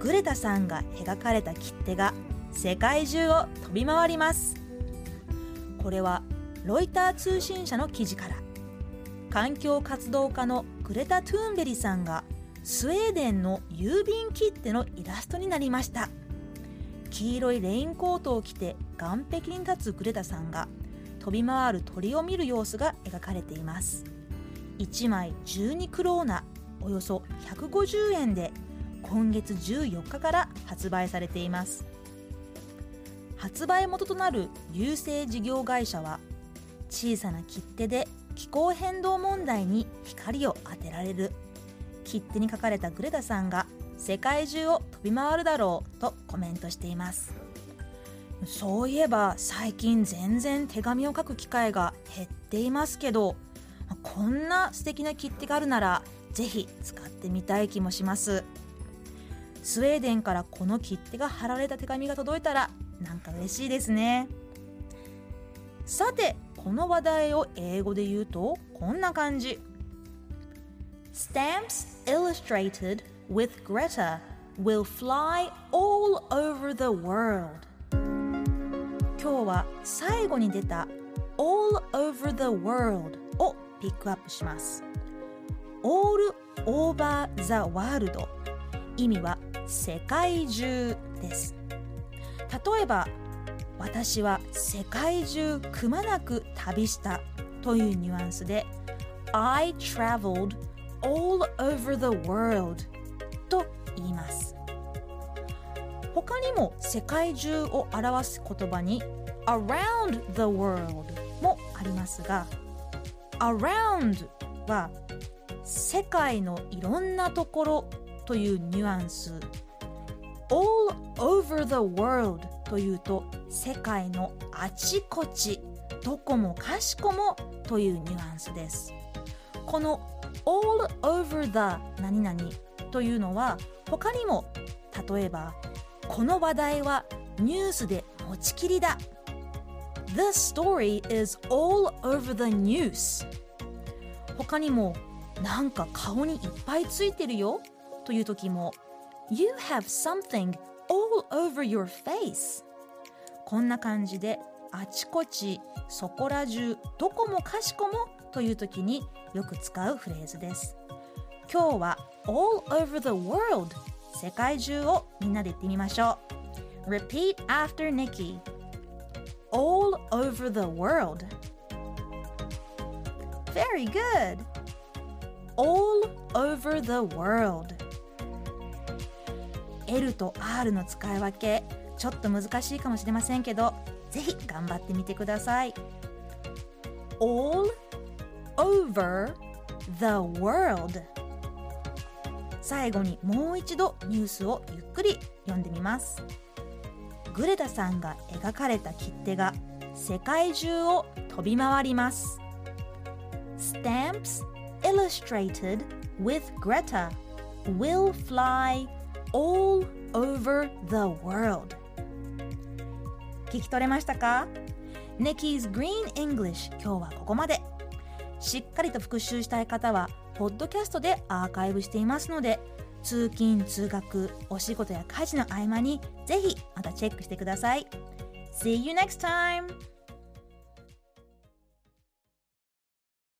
グレタさんが描かれた切手が世界中を飛び回ります。これはロイター通信社の記事から環境活動家のグレタ・トゥーンベリさんがスウェーデンの郵便切手のイラストになりました黄色いレインコートを着て岸壁に立つグレタさんが飛び回る鳥を見る様子が描かれています1枚12クローナおよそ150円で今月14日から発売されています。発売元となる郵政事業会社は小さな切手で気候変動問題に光を当てられる。切手に書かれたグレタさんが世界中を飛び回るだろうとコメントしています。そういえば最近全然手紙を書く機会が減っていますけどこんな素敵な切手があるならぜひ使ってみたい気もします。スウェーデンからこの切手が貼られた手紙が届いたらなんか嬉しいですねさてこの話題を英語で言うとこんな感じ Stamps illustrated with Greta will fly all over the world 今日は最後に出た all over the world をピックアップします all over the world 意味は世界中です。例えば私は世界中くまなく旅したというニュアンスで I traveled all over the world と言います。他にも世界中を表す言葉に around the world もありますが around は世界のいろんなところというニュアンス。All over the world というと世界のあちこちどこもかしこもというニュアンスです。この all over the 何々というのは他にも例えばこの話題はニュースで持ちきりだ。This story is all over the news 他にもなんか顔にいっぱいついてるよ。という時も You have something all over your face こんな感じであちこちそこら中どこもかしこもという時によく使うフレーズです今日は all over the world 世界中をみんなで言ってみましょう Repeat after Nikki all over the world Very good all over the world L と R の使い分けちょっと難しいかもしれませんけどぜひ頑張ってみてください。All over the world 最後にもう一度ニュースをゆっくり読んでみます。グレタさんが描かれた切手が世界中を飛び回ります。Stamps illustrated with Greta will fly all over the world. 聞き取れましたか？Nikki's Green English 今日はここまで。しっかりと復習したい方はポッドキャストでアーカイブしていますので通勤通学お仕事や家事の合間にぜひまたチェックしてください。See you next time!